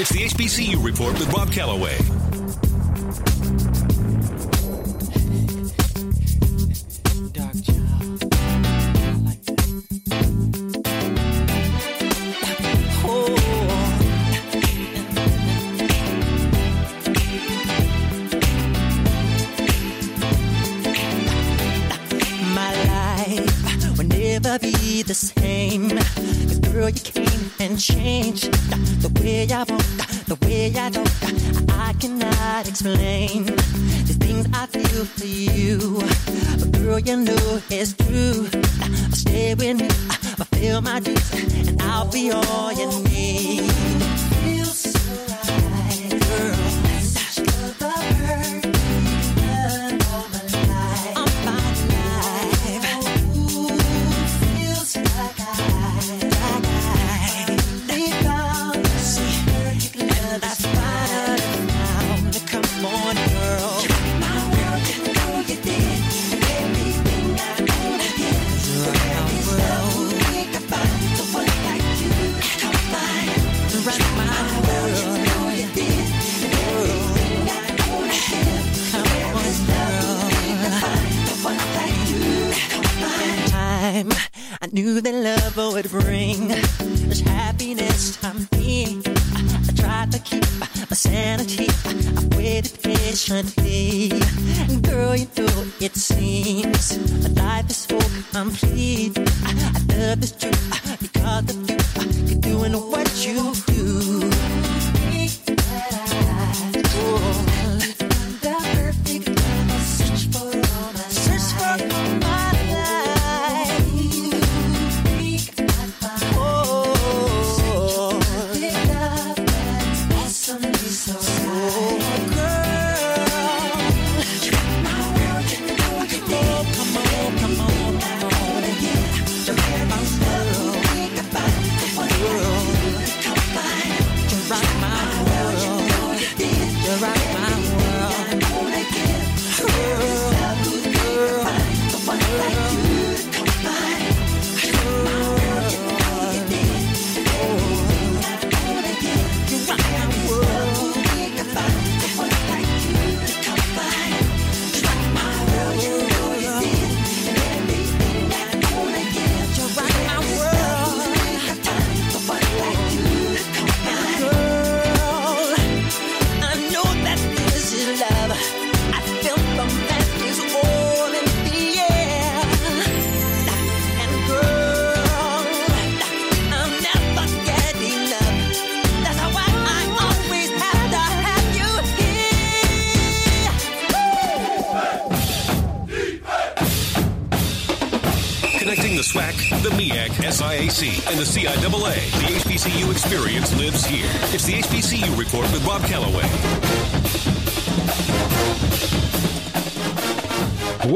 It's the HBCU Report with Rob Calloway. My life will never be the same. Girl, you came and changed the way I want, the way I don't. I cannot explain the things I feel for you. But girl, you know it's true. I'll stay with me, fulfill my dreams, and I'll be all you need. Knew that love would bring such happiness to me. I tried to keep my sanity. I waited patiently. And Girl, you know it seems life is so complete. I love this the CIAA. The HBCU experience lives here. It's the HBCU Report with Bob Calloway.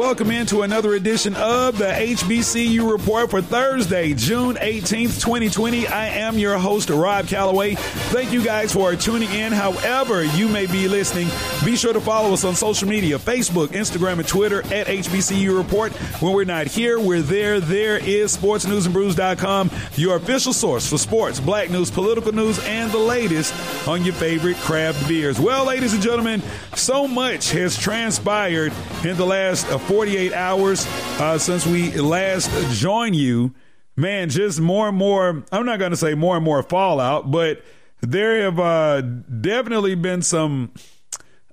Welcome into another edition of the HBCU Report for Thursday, June 18th, 2020. I am your host, Rob Calloway. Thank you guys for tuning in. However, you may be listening, be sure to follow us on social media Facebook, Instagram, and Twitter at HBCU Report. When we're not here, we're there. There is sportsnewsandbrews.com, your official source for sports, black news, political news, and the latest on your favorite craft beers. Well, ladies and gentlemen, so much has transpired in the last 48 hours uh, since we last joined you. Man, just more and more, I'm not going to say more and more fallout, but there have uh, definitely been some.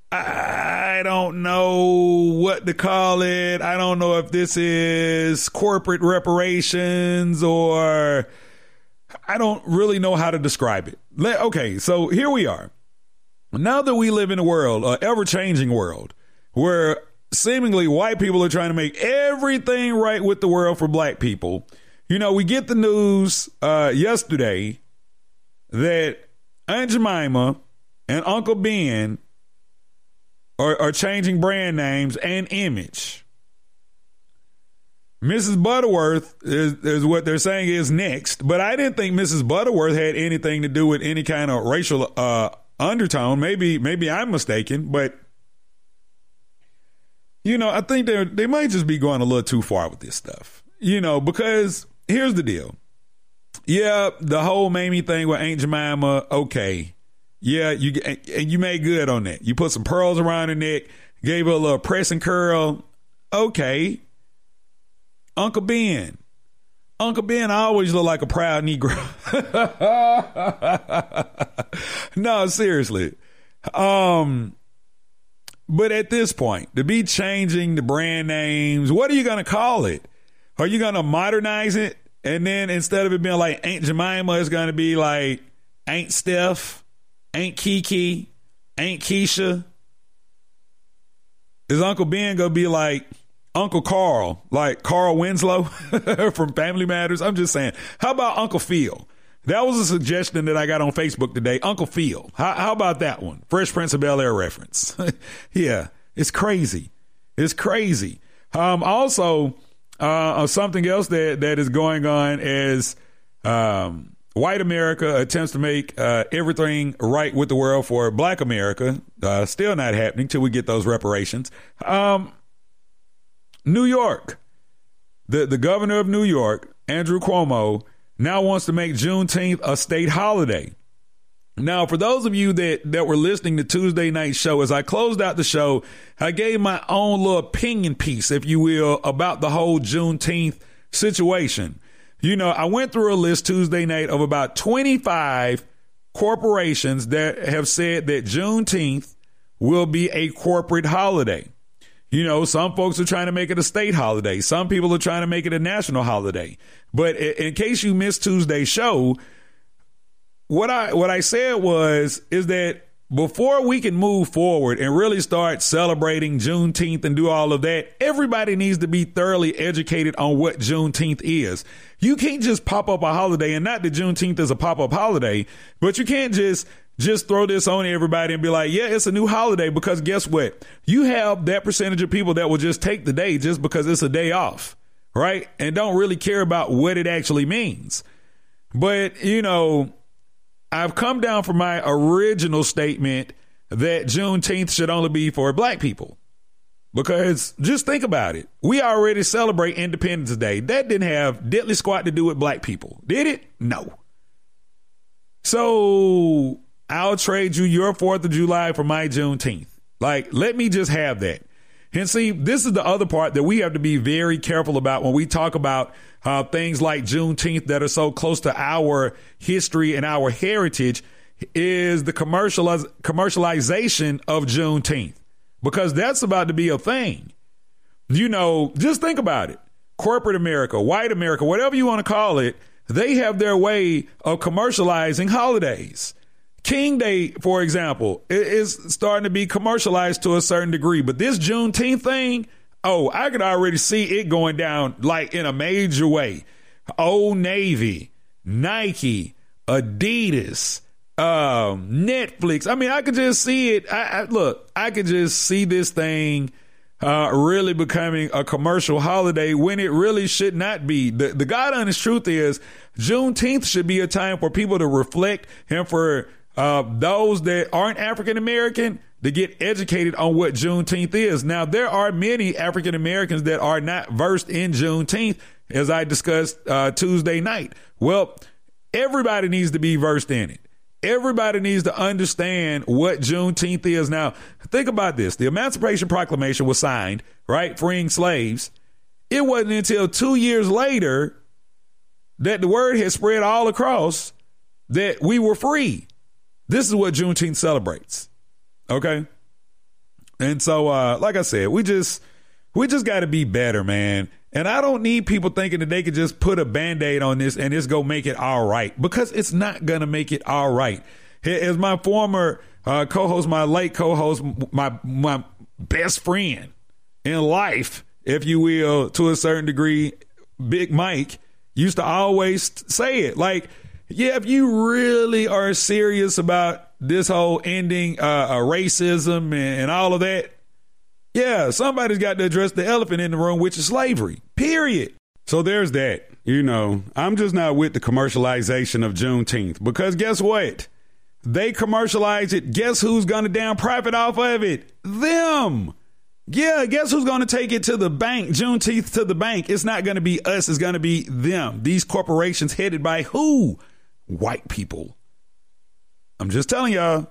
I don't know what to call it. I don't know if this is corporate reparations or I don't really know how to describe it. Okay, so here we are. Now that we live in a world, an ever changing world, where seemingly white people are trying to make everything right with the world for black people. You know, we get the news uh, yesterday that Aunt Jemima and Uncle Ben are, are changing brand names and image. Mrs. Butterworth is, is, what they're saying is next, but I didn't think Mrs. Butterworth had anything to do with any kind of racial uh, undertone. Maybe, maybe I'm mistaken, but you know, I think they they might just be going a little too far with this stuff. You know, because here's the deal. Yeah, the whole Mamie thing with Aunt Jemima, okay. Yeah, you and you made good on that. You put some pearls around her neck, gave her a little press and curl. Okay. Uncle Ben. Uncle Ben I always looked like a proud Negro. no, seriously. Um, but at this point, to be changing the brand names, what are you going to call it? Are you going to modernize it? And then instead of it being like Aunt Jemima, it's going to be like Aunt Steph, Aunt Kiki, Aunt Keisha. Is Uncle Ben going to be like Uncle Carl, like Carl Winslow from Family Matters? I'm just saying. How about Uncle Phil? That was a suggestion that I got on Facebook today. Uncle Phil. How, how about that one? Fresh Prince of Bel Air reference. yeah, it's crazy. It's crazy. Um, also, uh, something else that, that is going on is um, white America attempts to make uh, everything right with the world for black America. Uh, still not happening till we get those reparations. Um, New York. The, the governor of New York, Andrew Cuomo, now wants to make Juneteenth a state holiday. Now, for those of you that, that were listening to Tuesday night show, as I closed out the show, I gave my own little opinion piece, if you will, about the whole Juneteenth situation. You know, I went through a list Tuesday night of about 25 corporations that have said that Juneteenth will be a corporate holiday. You know, some folks are trying to make it a state holiday. Some people are trying to make it a national holiday. But in case you missed Tuesday's show, what I what I said was is that before we can move forward and really start celebrating Juneteenth and do all of that, everybody needs to be thoroughly educated on what Juneteenth is. You can't just pop up a holiday, and not that Juneteenth is a pop up holiday, but you can't just just throw this on everybody and be like, yeah, it's a new holiday because guess what? You have that percentage of people that will just take the day just because it's a day off, right? And don't really care about what it actually means. But, you know, I've come down from my original statement that Juneteenth should only be for black people. Because just think about it. We already celebrate Independence Day. That didn't have diddly squat to do with black people. Did it? No. So I'll trade you your 4th of July for my Juneteenth. Like, let me just have that. And see, this is the other part that we have to be very careful about when we talk about uh, things like Juneteenth that are so close to our history and our heritage is the commercializ- commercialization of Juneteenth because that's about to be a thing. You know, just think about it. Corporate America, white America, whatever you want to call it, they have their way of commercializing holidays. King Day, for example, is starting to be commercialized to a certain degree, but this Juneteenth thing, oh, I could already see it going down like in a major way. Old Navy, Nike, Adidas, um, Netflix. I mean, I could just see it. I, I look, I could just see this thing uh, really becoming a commercial holiday when it really should not be. The the God honest truth is Juneteenth should be a time for people to reflect and for uh, those that aren't African American to get educated on what Juneteenth is. Now, there are many African Americans that are not versed in Juneteenth, as I discussed uh, Tuesday night. Well, everybody needs to be versed in it. Everybody needs to understand what Juneteenth is. Now, think about this. The Emancipation Proclamation was signed, right, freeing slaves. It wasn't until two years later that the word had spread all across that we were free. This is what Juneteenth celebrates. Okay. And so, uh, like I said, we just we just got to be better, man. And I don't need people thinking that they could just put a band aid on this and it's going to make it all right because it's not going to make it all right. As my former uh, co host, my late co host, my, my best friend in life, if you will, to a certain degree, Big Mike used to always say it like, yeah, if you really are serious about this whole ending uh, uh, racism and, and all of that, yeah, somebody's got to address the elephant in the room, which is slavery. Period. So there's that. You know, I'm just not with the commercialization of Juneteenth because guess what? They commercialize it. Guess who's going to down profit off of it? Them. Yeah, guess who's going to take it to the bank? Juneteenth to the bank. It's not going to be us. It's going to be them. These corporations headed by who? White people. I'm just telling y'all,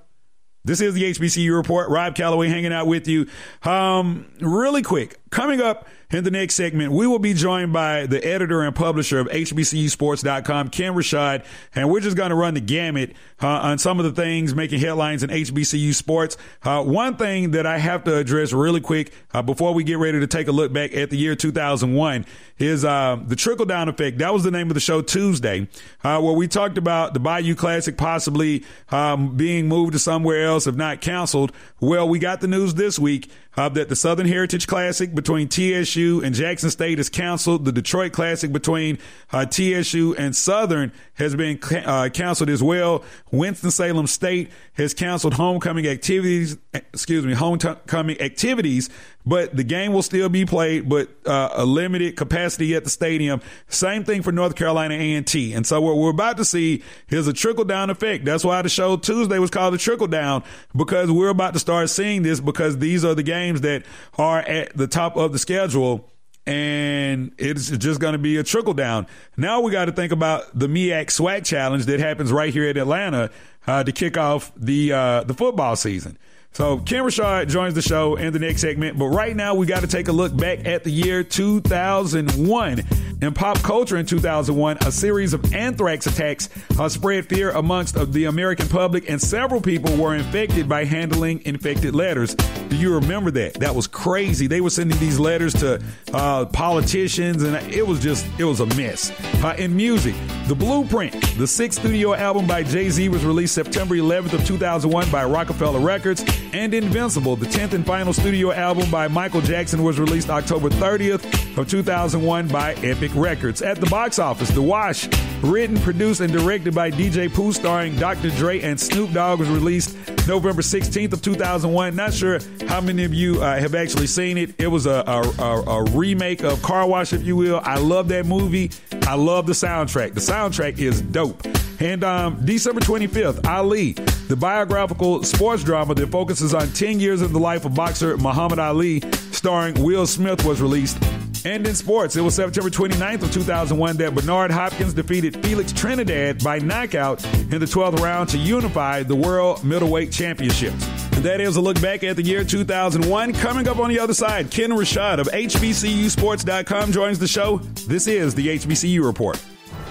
This is the HBCU report. Rob Calloway hanging out with you. Um, really quick, coming up in the next segment, we will be joined by the editor and publisher of HBCUsports.com, Kenn Rashad, and we're just going to run the gamut uh, on some of the things making headlines in HBCU sports. Uh, one thing that I have to address really quick uh, before we get ready to take a look back at the year 2001 is uh, the trickle down effect. That was the name of the show Tuesday, uh, where we talked about the Bayou Classic possibly um, being moved to somewhere else, if not canceled. Well, we got the news this week uh, that the Southern Heritage Classic between TSU and Jackson State is canceled. The Detroit Classic between uh, TSU and Southern has been uh, canceled as well. Winston-Salem State has canceled homecoming activities, excuse me, homecoming activities, but the game will still be played, but uh, a limited capacity at the stadium. Same thing for North Carolina A&T. And so what we're about to see is a trickle down effect. That's why the show Tuesday was called a trickle down because we're about to start seeing this because these are the games that are at the top of the schedule and it's just going to be a trickle down. Now we got to think about the MEAC SWAC challenge that happens right here at Atlanta uh, to kick off the uh, the football season. So Kenn Rashad joins the show in the next segment. But right now, we got to take a look back at the year 2001. In pop culture in 2001, a series of anthrax attacks uh, spread fear amongst the American public, and several people were infected by handling infected letters. Do you remember that? That was crazy. They were sending these letters to uh, politicians, and it was just, it was a mess. Uh, in music, The Blueprint, the sixth studio album by Jay Z, was released September 11th of 2001 by Roc-A-Fella Records and Invincible, the 10th and final studio album by Michael Jackson, was released October 30th of 2001 by Epic Records. At the box office, The Wash, written, produced, and directed by DJ Pooh, starring Dr. Dre and Snoop Dogg, was released November 16th of 2001. Not sure how many of you uh, have actually seen it. It was a, a, a, a remake of Car Wash, if you will. I love that movie. I love the soundtrack. The soundtrack is dope. And um, December 25th, Ali, the biographical sports drama that focuses on 10 years of the life of boxer Muhammad Ali, starring Will Smith, was released. And in sports, it was September 29th of 2001 that Bernard Hopkins defeated Felix Trinidad by knockout in the 12th round to unify the World Middleweight Championships. And that is a look back at the year 2001. Coming up on the other side, Kenn Rashad of HBCUSports.com joins the show. This is the HBCU Report.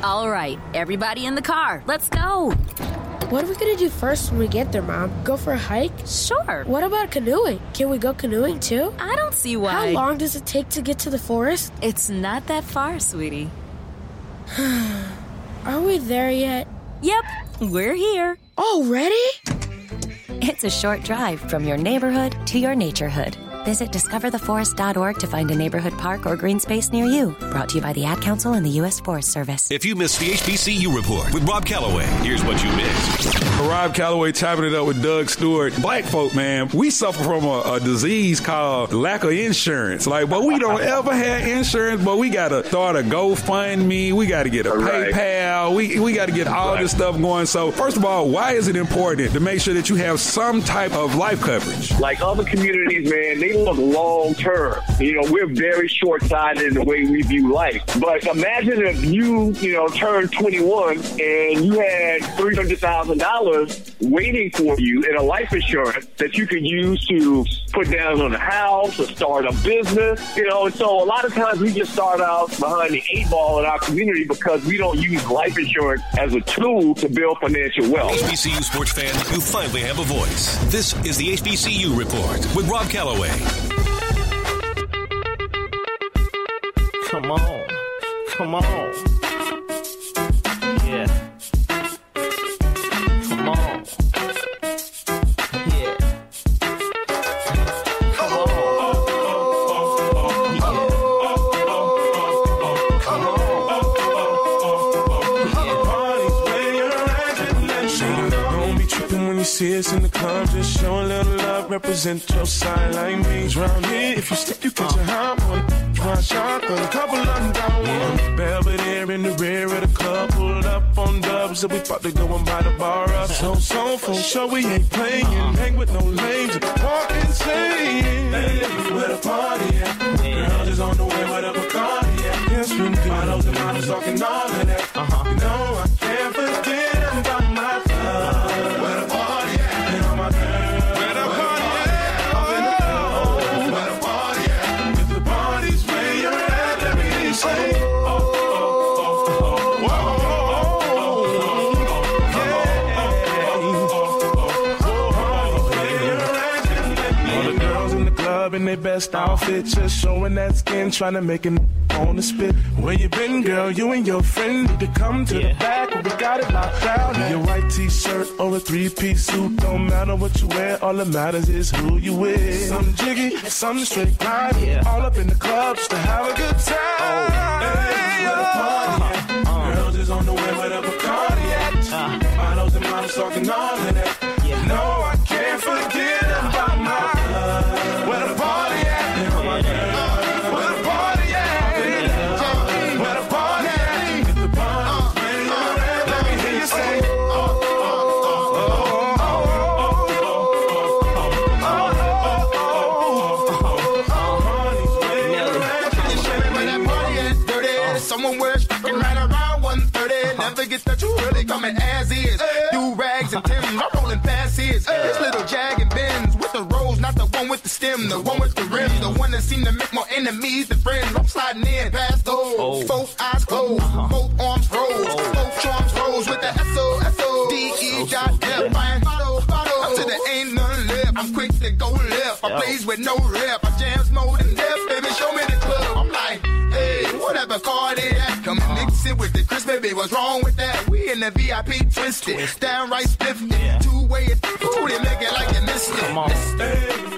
All right, everybody in the car, let's go. What are we gonna do first when we get there, Mom? Go for a hike? Sure. What about canoeing? Can we go canoeing too? I don't see why. How long does it take to get to the forest? It's not that far, sweetie. are we there yet? Yep, we're here. Already? It's a short drive from your neighborhood to your naturehood. Visit discovertheforest.org to find a neighborhood park or green space near you. Brought to you by the Ad Council and the U.S. Forest Service. If you missed the HBCU report with Rob Calloway, here's what you missed. Rob Calloway chopping it up with Doug Stewart. Black folk, man, we suffer from a, a disease called lack of insurance. Like, but we don't ever have insurance, but we got to start a GoFundMe. We got to get a right. PayPal. We, we got to get all right. this stuff going. So, first of all, why is it important to make sure that you have some type of life coverage? Like other communities, man, they look long term. You know, we're very short sighted in the way we view life. But imagine if you, you know, turned 21 and you had $300,000 waiting for you in a life insurance that you could use to put down on a house or start a business. You know, and so a lot of times we just start out behind the eight ball in our community because we don't use life insurance as a tool to build financial wealth. HBCU sports fans, you finally have a voice. This is the HBCU Report with Rob Calloway. Come on. Come on. Represent your side like me. Round here, if you slip, you catch a hot one. Try shotgun, a couple of them down one. Belvedere in the rear of the club, pulled up on dubs, and we about to go and buy the bar up. So, so, for sure we ain't playing. Hang with no lames, and walk insane. Hey, where the party at? Girls is on the way with a Bacardi at. Yes, we do. Bottles and models talking all best outfit, just showing that skin, trying to make it on the spit. Where you been, girl? You and your friend need to come to the back. We got it locked down. Your white t-shirt or a three-piece suit, don't matter what you wear. All that matters is who you with. Some jiggy, some straight grind. All up in the club just to have a good time. Oh. Hey, the party at? Girls is on the way where the Bacardi at. Uh. Models and models talking all of that. Do and Timbs, I'm rolling past his. This little jag and Benz with the rose, not the one with the stem, the one with the rim. The one that seem to make more enemies than friends. I'm sliding in past those. Both eyes closed, uh-huh. both arms rose, oh. both charms rose with the S O S O D E dot F. Fine, follow, follow. Up to the ain't none left. I'm quick to go left. I plays with no rep. I jams more than death, baby. Show me the club. I'm like, hey, whatever car they at. Come and mix it with the Chris, baby. What's wrong with that? We in the VIP twisted, downright spiffy. Two way, ooh, they make it like you missed it. Come on.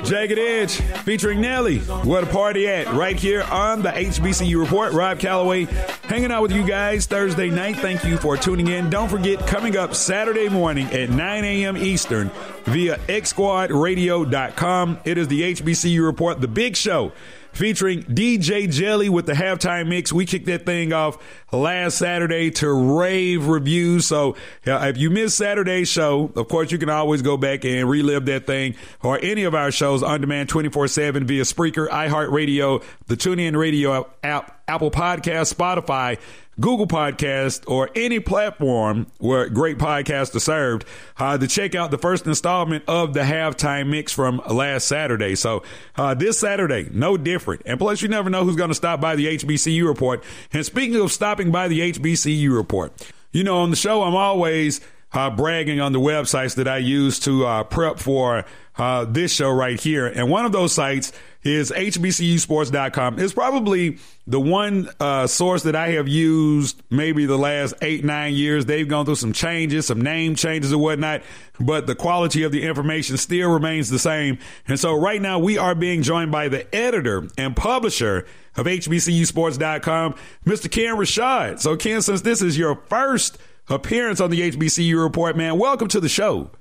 Jagged Edge featuring Nelly. Where the party at? Right here on the HBCU Report. Rob Calloway hanging out with you guys Thursday night. Thank you for tuning in. Don't forget, coming up Saturday morning at 9 a.m. Eastern via xsquadradio.com. It is the HBCU Report, the big show featuring DJ Jelly with the halftime mix. We kicked that thing off last Saturday to rave reviews. So if you missed Saturday's show, of course, you can always go back and relive that thing or any of our shows on demand 24 7 via Spreaker, iHeartRadio, the TuneIn Radio app, Apple Podcast, Spotify. Google Podcast, or any platform where great podcasts are served uh, to check out the first installment of the halftime mix from last Saturday. So uh, this Saturday, no different. And plus, you never know who's going to stop by the HBCU report. And speaking of stopping by the HBCU report, you know, on the show, I'm always uh, bragging on the websites that I use to uh, prep for uh, this show right here. And one of those sites is HBCUsports.com. It's probably the one uh, source that I have used maybe the last eight, nine years. They've gone through some changes, some name changes and whatnot, but the quality of the information still remains the same. And so right now we are being joined by the editor and publisher of HBCUsports.com, Mr. Kenn Rashad. So Kenn, since this is your first appearance on the HBCU report, man, welcome to the show.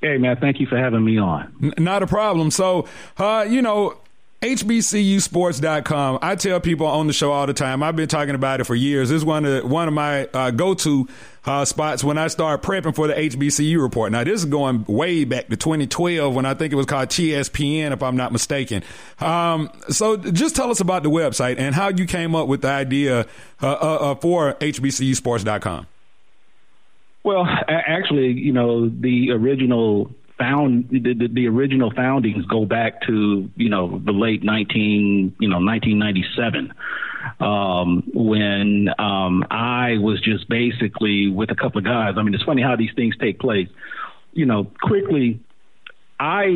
Hey, man, thank you for having me on. N- not a problem. So, uh, you know, HBCUsports.com. I tell people on the show all the time. I've been talking about it for years. It's one of one of my uh, go to uh, spots when I start prepping for the HBCU report. Now, this is going way back to 2012 when I think it was called TSPN, if I'm not mistaken. Um, so, just tell us about the website and how you came up with the idea uh, uh for HBCUsports.com. Well, actually, you know, the original found the, the, the, original foundings go back to you know the late 19 you know 1997 um, when um, I was just basically with a couple of guys. I mean, it's funny how these things take place. You know, quickly I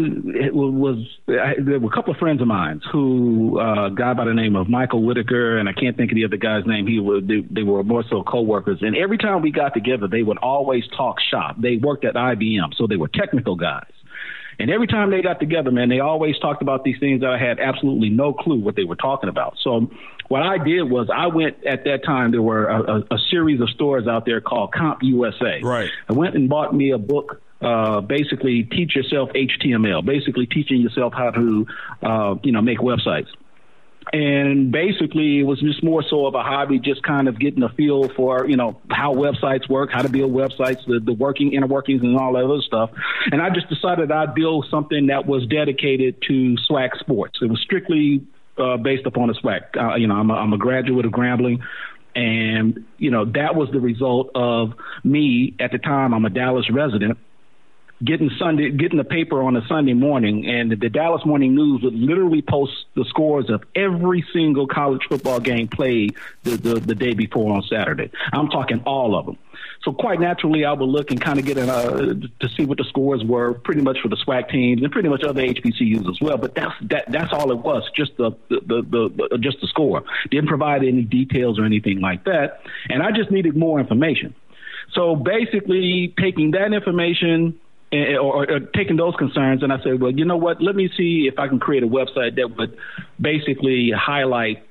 was I, there were a couple of friends of mine who uh, a guy by the name of Michael Whitaker and I can't think of the other guy's name. He was they, they were more so coworkers, and every time we got together, they would always talk shop. They worked at IBM, so they were technical guys. And every time they got together, man, they always talked about these things that I had absolutely no clue what they were talking about. So what I did was I went at that time. There were a, a, a series of stores out there called CompUSA. Right. I went and bought me a book uh, basically teach yourself HTML, basically teaching yourself how to, uh, you know, make websites. And basically, it was just more so of a hobby, just kind of getting a feel for, you know, how websites work, how to build websites, the, the working inner workings, and all that other stuff. And I just decided I'd build something that was dedicated to SWAC sports. It was strictly uh, based upon a SWAC. Uh, you know, I'm a, I'm a graduate of Grambling. And, you know, that was the result of me at the time, I'm a Dallas resident getting Sunday, getting the paper on a Sunday morning, and the Dallas Morning News would literally post the scores of every single college football game played the, the, the day before on Saturday. I'm talking all of them. So quite naturally, I would look and kind of get a, uh, to see what the scores were, pretty much for the SWAC teams and pretty much other HBCUs as well. But that's that that's all it was, just the the, the, the just the score. Didn't provide any details or anything like that, and I just needed more information. So basically, taking that information or, or, taking those concerns, and I said, well, you know what? Let me see if I can create a website that would basically highlight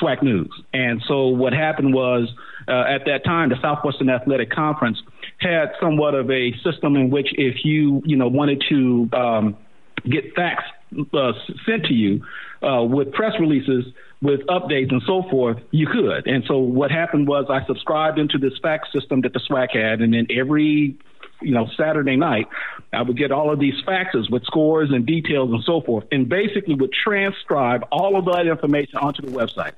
SWAC news. And so what happened was uh, at that time, the Southwestern Athletic Conference had somewhat of a system in which if you, you know, wanted to um, get facts uh, sent to you uh, with press releases, with updates and so forth, you could. And so what happened was I subscribed into this fax system that the SWAC had, and then every you know Saturday night, I would get all of these faxes with scores and details and so forth, and basically would transcribe all of that information onto the website.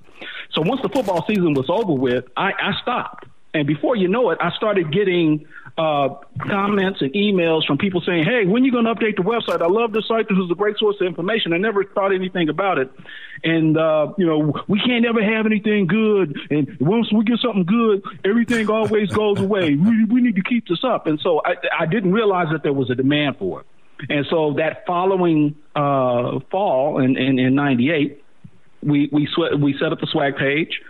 So once the football season was over with, I, I stopped. And before you know it, I started getting uh, comments and emails from people saying, "Hey, when are you going to update the website? I love this site. This is a great source of information. I never thought anything about it, and uh, you know, we can't ever have anything good. And once we get something good, everything always goes away. We, we need to keep this up." And so I, I didn't realize that there was a demand for it. And so that following uh, fall in in '98, we we sw- we set up the SWAC page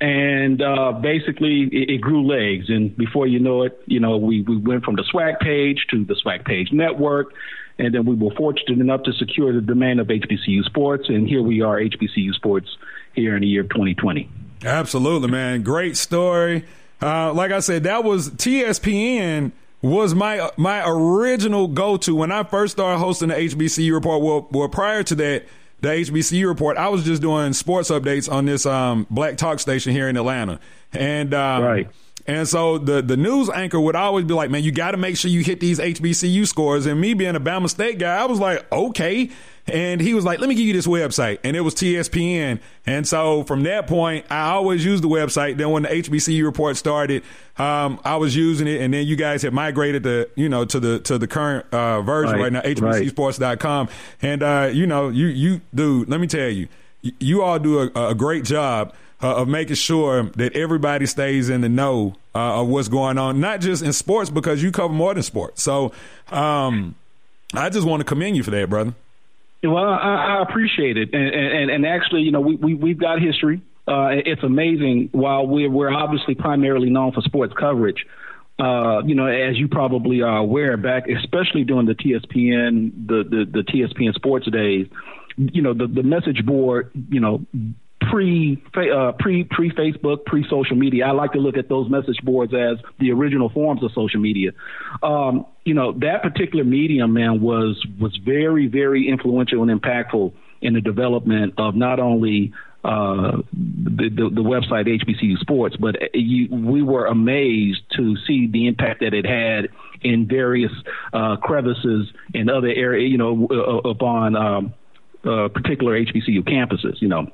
and uh, basically it, it, grew legs. And before you know it, you know, we, we went from the SWAC page to the SWAC page network. And then we were fortunate enough to secure the domain of HBCU Sports. And here we are, HBCU Sports, here in the year of 2020. Absolutely, man. Great story. Uh, like I said, that was TSPN was my my original go to when I first started hosting the HBCU report. Well, well, prior to that, the HBCU report, I was just doing sports updates on this um, black talk station here in Atlanta, and um, right. And so the the news anchor would always be like, "Man, you got to make sure you hit these HBCU scores." And me being a Bama State guy, I was like, "Okay." And he was like, let me give you this website. And it was TSPN. And so from that point, I always used the website. Then when the HBCU report started, um, I was using it. And then you guys have migrated to, you know, to the, to the current, uh, version right, right now, HBCsports.com. Right. And, uh, you know, you, you, dude, let me tell you, you all do a, a great job uh, of making sure that everybody stays in the know uh, of what's going on, not just in sports, because you cover more than sports. So, um, I just want to commend you for that, brother. Well, I, I appreciate it, and, and, and actually, you know, we, we we've got history. Uh, it's amazing. While we're we're obviously primarily known for sports coverage, uh, you know, as you probably are aware, back especially during the TSPN the the, the TSPN sports days, you know, the the message board, you know, pre uh, pre pre Facebook, pre social media. I like to look at those message boards as the original forms of social media. Um, you know, that particular medium, man, was was very very influential and impactful in the development of not only uh, the, the, the website HBCU Sports, but you, we were amazed to see the impact that it had in various uh, crevices and other areas, you know, uh, upon um, uh, particular HBCU campuses. You know,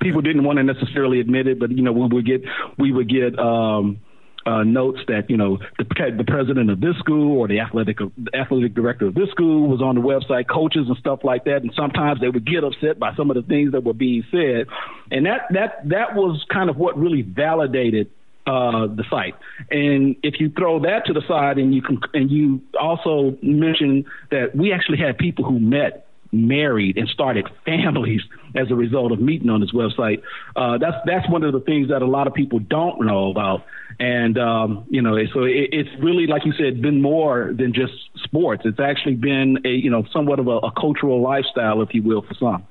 people didn't want to necessarily admit it, but you know, we would get we would get um, uh, notes that you know the, the president of this school or the athletic athletic director of this school was on the website, coaches and stuff like that, and sometimes they would get upset by some of the things that were being said, and that that that was kind of what really validated uh, the site. And if you throw that to the side, and you can, and you also mention that we actually had people who met married and started families as a result of meeting on this website. Uh, that's that's one of the things that a lot of people don't know about. And um, you know, so it, it's really like you said, been more than just sports. It's actually been a you know somewhat of a, a cultural lifestyle, if you will, for some.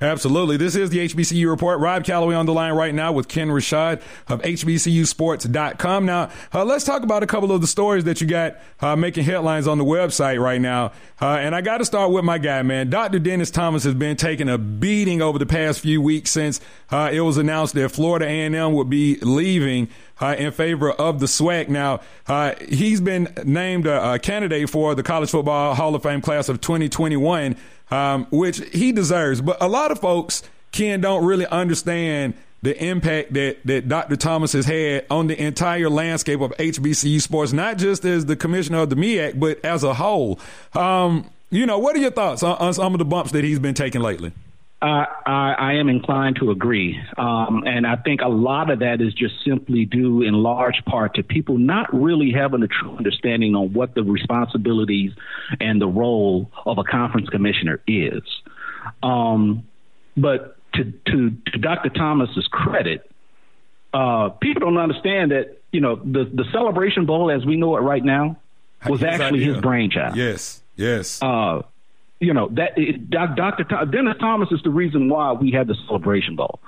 Absolutely. This is the HBCU report. Rob Calloway on the line right now with Kenn Rashad of HBCUsports.com. Now, uh, let's talk about a couple of the stories that you got uh, making headlines on the website right now. Uh, and I got to start with my guy, man. Dr. Dennis Thomas has been taking a beating over the past few weeks since uh, it was announced that Florida A&M would be leaving uh, in favor of the SWAC. Now, uh, he's been named a, a, candidate for the College Football Hall of Fame class of 2021 um, which he deserves. But a lot of folks, Kenn, don't really understand the impact that, that Dr. Thomas has had on the entire landscape of HBCU sports, not just as the commissioner of the MEAC, but as a whole. Um, you know, what are your thoughts on, on some of the bumps that he's been taking lately? I, I, am inclined to agree. Um, and I think a lot of that is just simply due in large part to people not really having a true understanding on what the responsibilities and the role of a conference commissioner is. Um, but to, to, to Dr. Thomas's credit, uh, people don't understand that, you know, the, the Celebration Bowl as we know it right now was his actually idea. his brainchild. Yes, yes. Uh, you know that it, Dr. Dennis Thomas is the reason why we had the Celebration Bowl.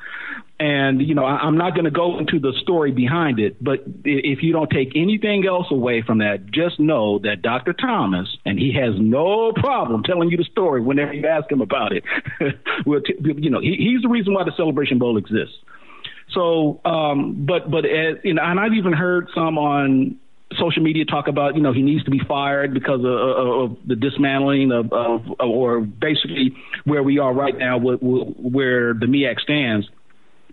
And you know, I, I'm not going to go into the story behind it, but if you don't take anything else away from that, just know that Dr. Thomas, and he has no problem telling you the story whenever you ask him about it. well, t- you know, he, he's the reason why the Celebration Bowl exists. So, um, but but as, you know, and I've even heard some on social media talk about, you know, he needs to be fired because of, of the dismantling of, of, or basically where we are right now, where the MEAC stands.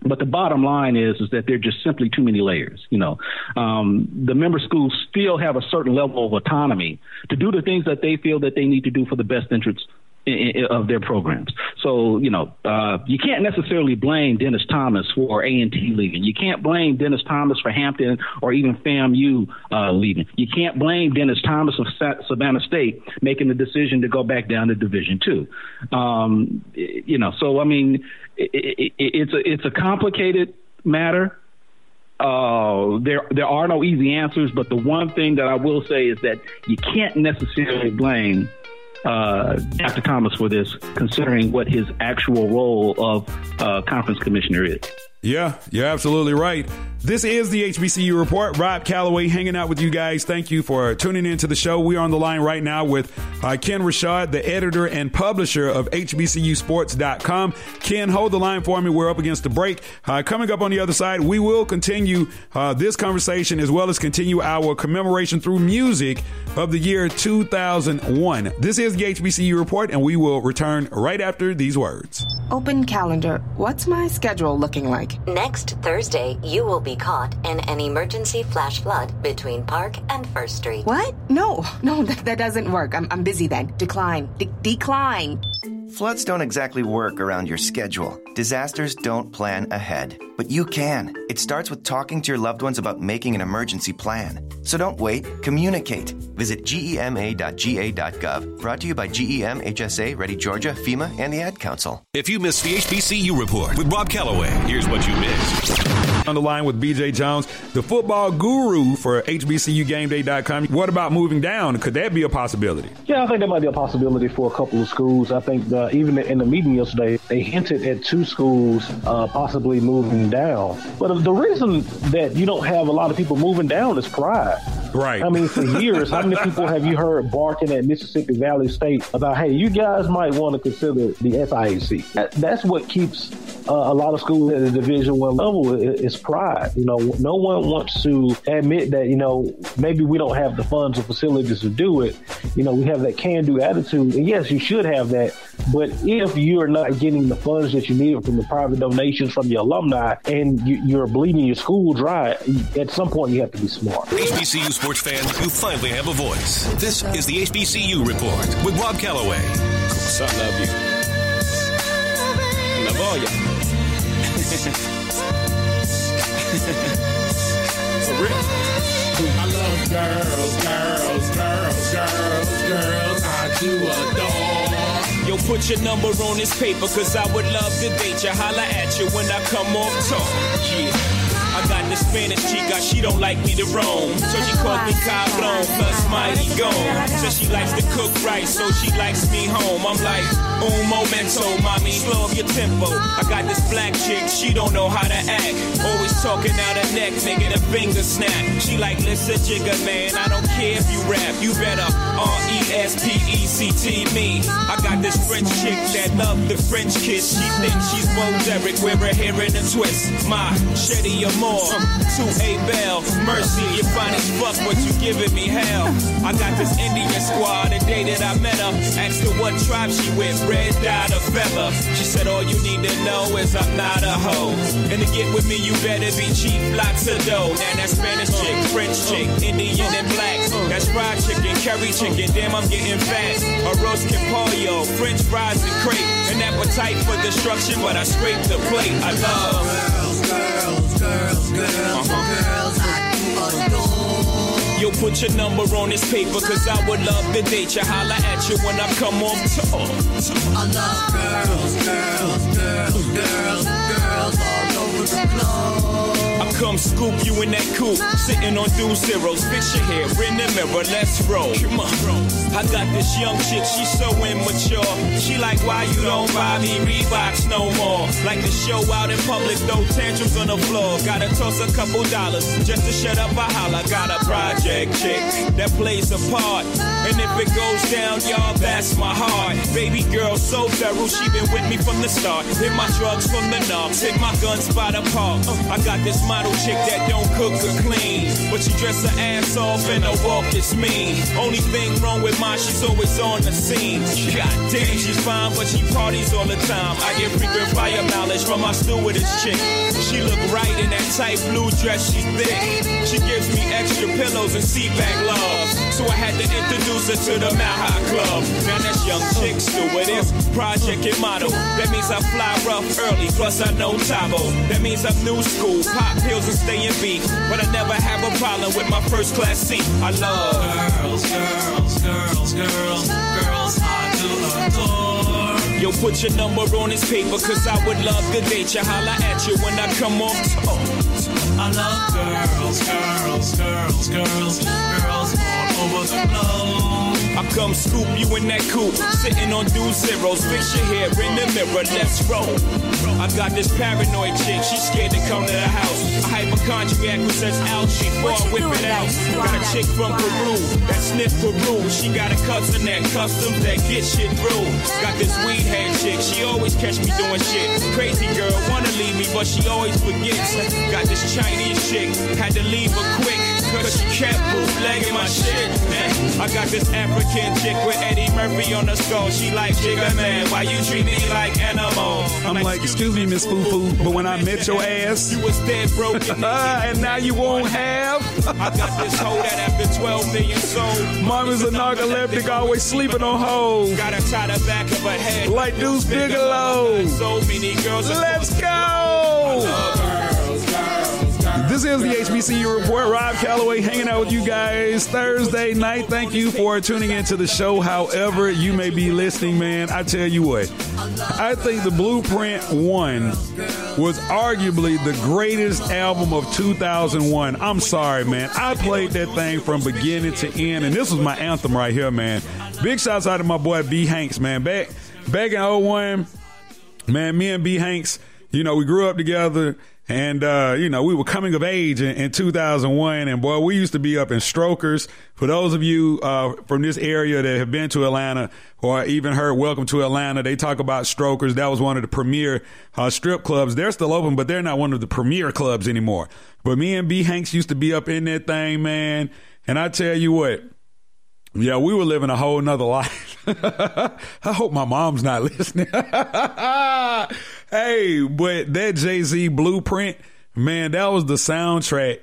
But the bottom line is, is that there are just simply too many layers. You know, um, the member schools still have a certain level of autonomy to do the things that they feel that they need to do for the best interests of their programs. So you know, uh, you can't necessarily blame Dennis Thomas for A and T leaving. You can't blame Dennis Thomas for Hampton or even FAMU uh, leaving. You can't blame Dennis Thomas of Savannah State making the decision to go back down to Division Two. Um, you know, so I mean, it, it, it's a it's a complicated matter. Uh, there there are no easy answers, but the one thing that I will say is that you can't necessarily blame uh, Dr. Thomas for this, considering what his actual role of uh, conference commissioner is. Yeah, you're absolutely right. This is the HBCU Report. Rob Calloway hanging out with you guys. Thank you for tuning into the show. We are on the line right now with uh, Kenn Rashad, the editor and publisher of HBCUsports.com. Kenn, hold the line for me. We're up against the break. Uh, coming up on the other side, we will continue uh, this conversation as well as continue our commemoration through music of the year 2001. This is the HBCU Report, and we will return right after these words. Open calendar. What's my schedule looking like? Next Thursday, you will be caught in an emergency flash flood between Park and First Street. What? No, no, that, that doesn't work. I'm, I'm busy then. Decline. De- decline. Floods don't exactly work around your schedule. Disasters don't plan ahead. But you can. It starts with talking to your loved ones about making an emergency plan. So don't wait, communicate. Visit gema.ga.gov. Brought to you by GEM, HSA, Ready Georgia, FEMA, and the Ad Council. If you missed the HBCU report with Rob Calloway, here's what you missed. On the line with BJ Jones, the football guru for HBCUGameDay.com. What about moving down? Could that be a possibility? Yeah, I think that might be a possibility for a couple of schools. I think uh, even in the meeting yesterday, they hinted at two schools uh, possibly moving down. But the reason that you don't have a lot of people moving down is pride. Right. I mean, for years, how many people have you heard barking at Mississippi Valley State about, hey, you guys might want to consider the SIAC? That, that's what keeps uh, a lot of schools at the Division One level is, pride. You know, no one wants to admit that you know maybe we don't have the funds or facilities to do it. You know, we have that can-do attitude, and yes, you should have that. But if you are not getting the funds that you need from the private donations from your alumni, and you, are bleeding your school dry, at some point you have to be smart. HBCU sports fans, you finally have a voice. This is the HBCU Report with Rob Calloway. Son, love you. Love all you. For real. I love girls, girls, girls, girls, girls. I do adore. Yo, put your number on this paper, cause I would love to date you. Holla at you when I come off talk. Yeah. I got the Spanish chica, she don't like me to roam. So she calls me Cablon, plus mighty gone. So she likes to cook right, so she likes me home. I'm like, un momento, mommy, slow up your tempo. I got this black chick, she don't know how to act. Always talking out her neck, making a finger snap. She like, listen, jigger man, I don't care if you rap. You better R E S P E C T me. I got this French chick that love the French kiss. She thinks she's Bo Derek with her hair in a twist. My Shetty Amore to A Bell. Mercy, you fine as fuck, but you giving me hell. I got this Indian squad the day that I met her. Asked her what tribe she with, red dot or feather. She said all you need to know is I'm not a hoe. And to get with me, you better be cheap, lots of dough. Now that Spanish chick, French chick, Indian and black. That's fried chicken, curry chicken, damn I'm getting fat. A roast pollo, French fries and crepe. An appetite for destruction, but I scrape the plate. I love girls, girls, girls, girls, uh-huh. girls. I adore. Yo, put your number on this paper, cause I would love to date you. Holla at you when I come on tour. I love girls, girls, girls, girls, girls come scoop you in that coupe, sitting on two zeros. Fix your hair in the mirror, let's roll. Come on. I got this young chick, she's so immature. She like, why you don't buy me Reeboks no more? Like to show out in public, throw tantrums on the floor. Gotta toss a couple dollars just to shut up a holler. Got a project chick that plays a part. And if it goes down, y'all, that's my heart. Baby girl, so thorough, she been with me from the start. Hit my drugs from the knobs, hit my guns by the park. I got this model chick that don't cook or clean. But she dress her ass off and her walk is mean. Only thing wrong with mine, she's always on the scene. God damn, she's fine, but she parties all the time. I get frequent fire mileage from my stewardess chick. She look tight blue dress, she thick. She gives me extra pillows and seat back love. So I had to introduce her to the High Club. Now that's young chick stewardess, project and model. That means I fly rough early, plus I know Tabo. That means I'm new school, pop pills and stay in beat. But I never have a problem with my first class seat. I love girls, girls, girls, girls, girls I do adore. Yo, put your number on this paper, cause I would love to date you. Holla at you when I come tour. I love girls, girls, girls, girls, girls all over the globe. I come scoop you in that coupe, sitting on two zeros. Fix your hair in the mirror, let's roll. I got this paranoid chick, she's scared to come to the house. A hypochondriac who says she fall whip it out. Got a chick from Peru that sniff Peru. She got a cousin that customs that get shit through. Got this weed head chick, she always catch me doing shit. Crazy girl, wanna leave me, but she always forgets. Got this Chinese chick, had to leave her quick. Cause she kept bootlegging my shit. Man, I got this African chick with Eddie Murphy on the skull. She like, Jigga man, why you treat me like animal? I'm like, excuse me, Miss Foo Foo, but when I met your ass, you was dead broken. and now you won't have. I got this hoe that after 12 million sold. Mama's a narcoleptic, always sleeping on hoes. Got her tie the back of her head. Like Deuce Bigalow. So many girls. Let's go. This is the HBCU Report. Rob Calloway hanging out with you guys Thursday night. Thank you for tuning into the show. However, you may be listening, man. I tell you what, I think the Blueprint One was arguably the greatest album of 2001. I'm sorry, man. I played that thing from beginning to end, and this was my anthem right here, man. Big shouts out to my boy B Hanks, man. Back back in 01, man, me and B Hanks, you know, we grew up together. And, uh, you know, we were coming of age in, in, 2001. And boy, we used to be up in Strokers. For those of you, uh, from this area that have been to Atlanta or even heard Welcome to Atlanta, they talk about Strokers. That was one of the premier, uh, strip clubs. They're still open, but they're not one of the premier clubs anymore. But me and B Hanks used to be up in that thing, man. And I tell you what, yeah, we were living a whole nother life. I hope my mom's not listening. hey, but that Jay Z blueprint, man, that was the soundtrack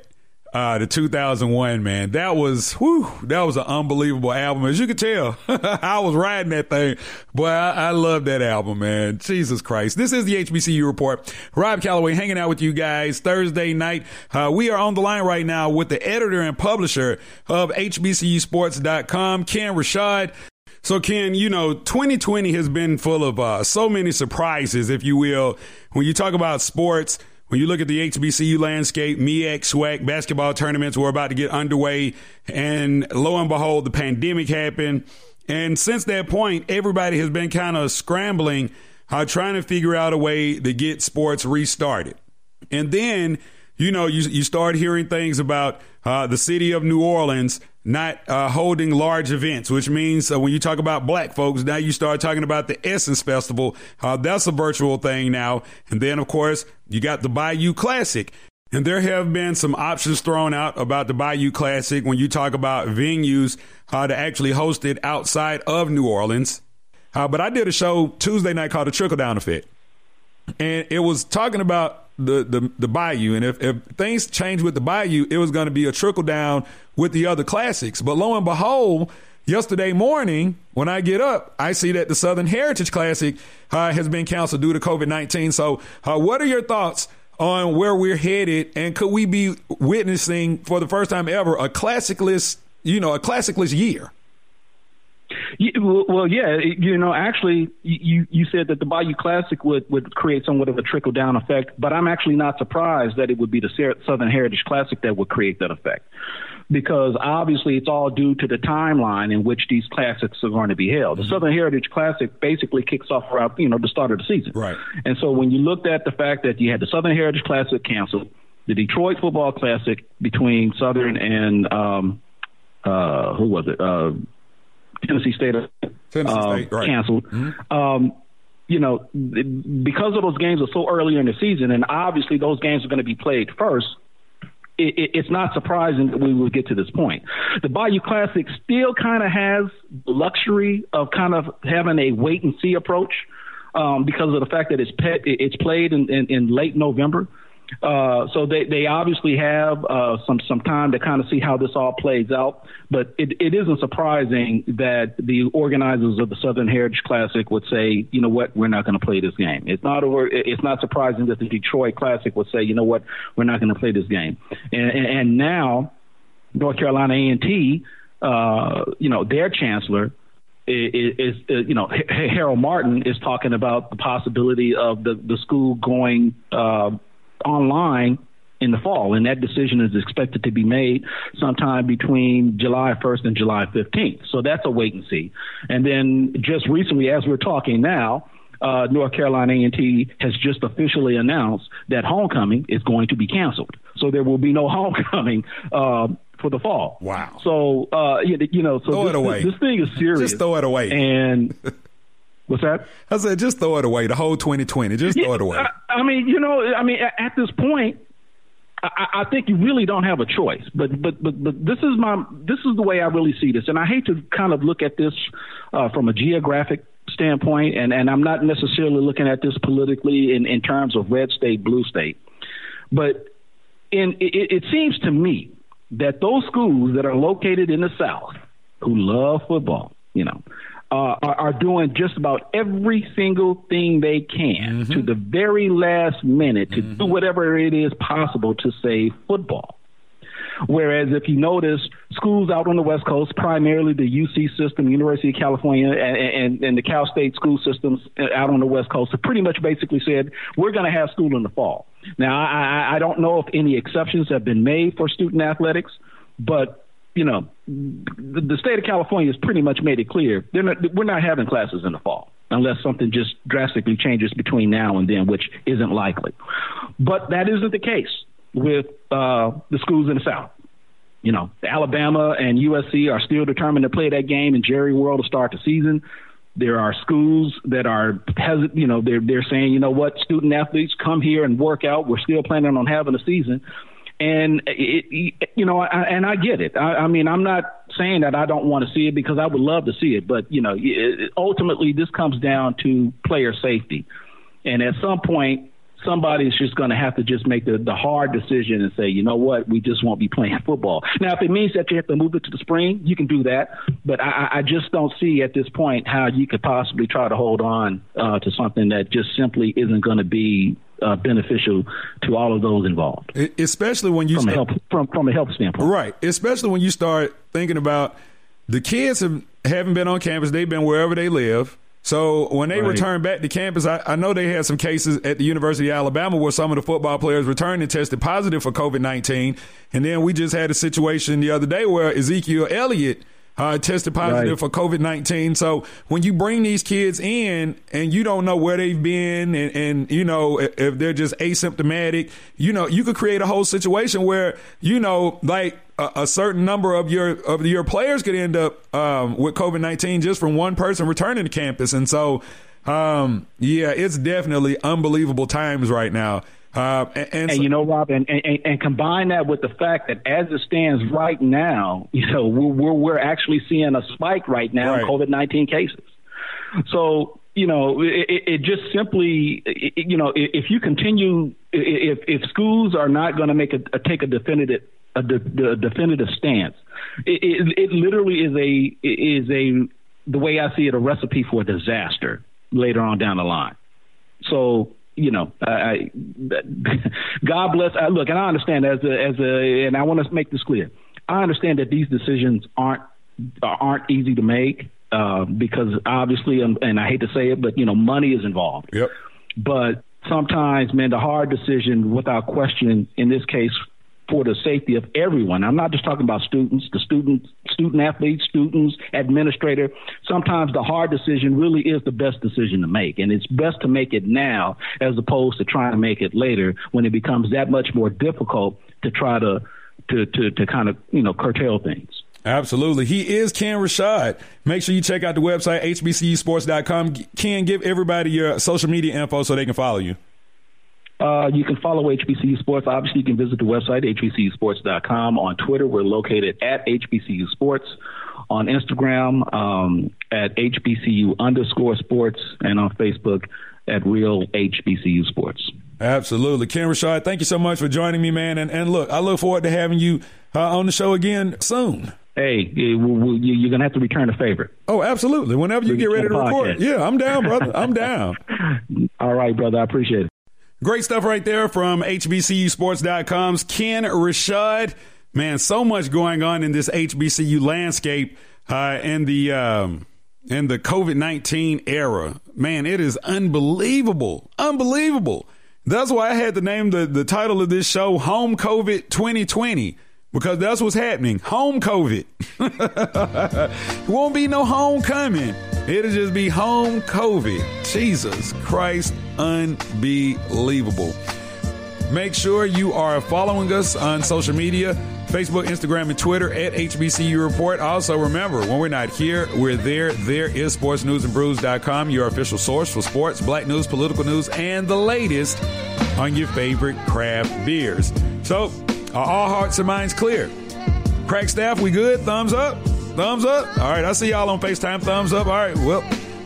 uh, to 2001, man. That was, whew, that was an unbelievable album. As you can tell, I was riding that thing. Boy, I, I love that album, man. Jesus Christ. This is the HBCU report. Rob Calloway hanging out with you guys Thursday night. Uh, we are on the line right now with the editor and publisher of HBCUsports.com, Kenn Rashad. So, Kenn, you know, 2020 has been full of uh, so many surprises, if you will. When you talk about sports, when you look at the HBCU landscape, MEAC, SWAC, basketball tournaments were about to get underway, and lo and behold, the pandemic happened. And since that point, everybody has been kind of scrambling, uh, trying to figure out a way to get sports restarted. And then, you know, you, you start hearing things about uh, the city of New Orleans not uh, holding large events, which means uh, when you talk about black folks, now you start talking about the Essence Festival. Uh, that's a virtual thing now. And then, of course, you got the Bayou Classic. And there have been some options thrown out about the Bayou Classic when you talk about venues uh, to actually host it outside of New Orleans. Uh, but I did a show Tuesday night called The Trickle Down Effect. And it was talking about the, the, the Bayou. And if, if things change with the Bayou, it was going to be a trickle down with the other classics. But lo and behold, yesterday morning, when I get up, I see that the Southern Heritage Classic uh, has been canceled due to COVID 19. So, uh, what are your thoughts on where we're headed? And could we be witnessing for the first time ever a classicless, you know, a classicless year? Well, yeah, you know, actually, you you said that the Bayou Classic would would create somewhat of a trickle down effect, but I'm actually not surprised that it would be the Southern Heritage Classic that would create that effect, because obviously it's all due to the timeline in which these classics are going to be held. The mm-hmm. Southern Heritage Classic basically kicks off around you know the start of the season, right? And so when you looked at the fact that you had the Southern Heritage Classic canceled, the Detroit Football Classic between Southern and um, uh, who was it? Uh, Tennessee State, Tennessee uh, State right. canceled. Mm-hmm. Um, you know, because of those games are so early in the season, and obviously those games are going to be played first. It, it, it's not surprising that we will get to this point. The Bayou Classic still kind of has the luxury of kind of having a wait and see approach um, because of the fact that it's pet, it's played in, in, in late November. Uh, so they, they obviously have uh, some some time to kind of see how this all plays out. But it, it isn't surprising that the organizers of the Southern Heritage Classic would say, you know what, we're not going to play this game. It's not over. It's not surprising that the Detroit Classic would say, you know what, we're not going to play this game. And, and, and now North Carolina A and T, uh, you know, their chancellor is, is, you know Harold Martin is talking about the possibility of the the school going uh, online in the fall, and that decision is expected to be made sometime between July 1st and July 15th. So that's a wait and see. And then just recently, as we're talking now, uh, North Carolina A&T has just officially announced that homecoming is going to be canceled. So there will be no homecoming uh, for the fall. Wow. So uh, you, you, know, so throw this, it away. This, this thing is serious. Just throw it away. And What's that? I said, just throw it away. The whole 2020, just yeah, throw it away. I, I, mean, you know, I mean, at, this point, I, I, think you really don't have a choice. But, but, but, but this is my, this is the way I really see this, and I hate to kind of look at this uh, from a geographic standpoint, and, and I'm not necessarily looking at this politically in, in terms of red state, blue state, but in it, it seems to me that those schools that are located in the South who love football, you know, uh, are, are, doing just about every single thing they can mm-hmm. to the very last minute to mm-hmm. do whatever it is possible to save football. Whereas if you notice, schools out on the West Coast, primarily the UC system, University of California, and, and, and the Cal State school systems out on the West Coast, have pretty much basically said, we're going to have school in the fall. Now, I, I don't know if any exceptions have been made for student athletics, but you know, the, the state of California has pretty much made it clear they're not, we're not having classes in the fall unless something just drastically changes between now and then, which isn't likely. But that isn't the case with uh, the schools in the South. You know, Alabama and USC are still determined to play that game in Jerry World to start the season. There are schools that are hesitant, you know, they're they're saying, you know what, student athletes come here and work out. We're still planning on having a season. And it, you know, I, and I get it. I, I mean, I'm not saying that I don't want to see it because I would love to see it, but you know, it, ultimately this comes down to player safety. And at some point, somebody's just going to have to just make the, the hard decision and say, you know what, we just won't be playing football. Now, if it means that you have to move it to the spring, you can do that. But I, I just don't see at this point how you could possibly try to hold on uh, to something that just simply isn't going to be uh, beneficial to all of those involved. Especially when you from, start, a health, from from a health standpoint, right? Especially when you start thinking about the kids have haven't been on campus; they've been wherever they live. So when they right. return back to campus, I, I, know they had some cases at the University of Alabama where some of the football players returned and tested positive for COVID nineteen, and then we just had a situation the other day where Ezekiel Elliott uh, tested positive right. for COVID 19. So when you bring these kids in and you don't know where they've been and, and, you know, if they're just asymptomatic, you know, you could create a whole situation where, you know, like a, a, certain number of your of your players could end up um, with COVID nineteen just from one person returning to campus, and so um, yeah, it's definitely unbelievable times right now. Uh, and, and, and, you know, Rob, and, and, and, combine that with the fact that as it stands right now, you know, we're, we're, we're actually seeing a spike right now right. in COVID 19 cases. So, you know, it, it just simply, you know, if you continue, if, if schools are not going to make a, a, take a definitive a, de, a definitive stance, it, it, it literally is a is a the way I see it a recipe for a disaster later on down the line. So you know, I, God bless. I, look, and I understand as a, as a, and I want to make this clear. I understand that these decisions aren't aren't easy to make uh, because obviously, and, and I hate to say it, but you know, money is involved. Yep. But sometimes, man, the hard decision, without question, in this case, for the safety of everyone. I'm not just talking about students, the student, student athletes, students, administrator. Sometimes the hard decision really is the best decision to make, and it's best to make it now as opposed to trying to make it later when it becomes that much more difficult to try to to to, to kind of you know curtail things. Absolutely. He is Kenn Rashad. Make sure you check out the website, hbcusports.com. Kenn, give everybody your social media info so they can follow you. Uh, you can follow HBCU Sports. Obviously, you can visit the website, hbcusports.com. On Twitter, we're located at HBCU Sports. On Instagram, um, at HBCU underscore sports. And on Facebook, at Real HBCU Sports. Absolutely. Kenn Rashad, thank you so much for joining me, man. And, and look, I look forward to having you uh, on the show again soon. Hey, you're going to have to return a favor. Oh, absolutely. Whenever you get ready to record. Yeah, I'm down, brother. I'm down. All right, brother. I appreciate it. Great stuff right there from HBCUsports.com's Kenn Rashad. Man, so much going on in this HBCU landscape uh, in the um, the COVID nineteen era. Man, it is unbelievable, unbelievable. That's why I had to name the the title of this show "Home COVID 2020." Because that's what's happening. Home COVID. it won't be no homecoming. It'll just be home COVID. Jesus Christ, unbelievable. Make sure you are following us on social media Facebook, Instagram, and Twitter at HBCU Report. Also, remember, when we're not here, we're there. There is sportsnewsandbrews.com, your official source for sports, black news, political news, and the latest on your favorite craft beers. So, are all hearts and minds clear? Crack staff, we good? Thumbs up? Thumbs up? All right, I see y'all on FaceTime. Thumbs up. All right, well,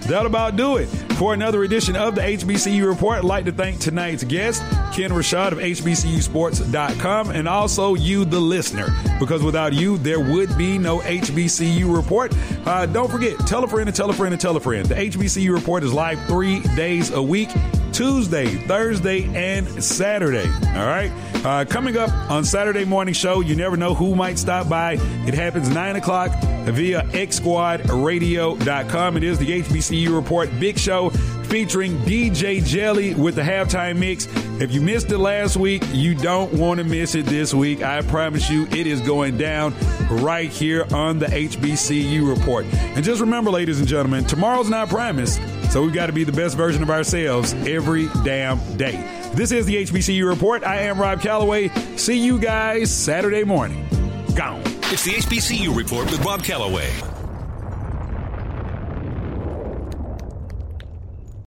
that'll about do it. For another edition of the HBCU Report, I'd like to thank tonight's guest, Kenn Rashad of HBCUsports.com, and also you, the listener, because without you, there would be no HBCU Report. Uh, don't forget, tell a friend and tell a friend and tell a friend. The HBCU Report is live three days a week. Tuesday, Thursday, and Saturday. All right. Uh, coming up on Saturday morning show, you never know who might stop by. It happens 9 o'clock via xsquadradio.com. It is the HBCU Report Big Show featuring DJ Jelly with the halftime mix. If you missed it last week, you don't want to miss it this week. I promise you, it is going down right here on the HBCU Report. And just remember, ladies and gentlemen, tomorrow's not promised. So we've got to be the best version of ourselves every damn day. This is the HBCU Report. I am Rob Calloway. See you guys Saturday morning. Gone. It's the HBCU Report with Rob Calloway.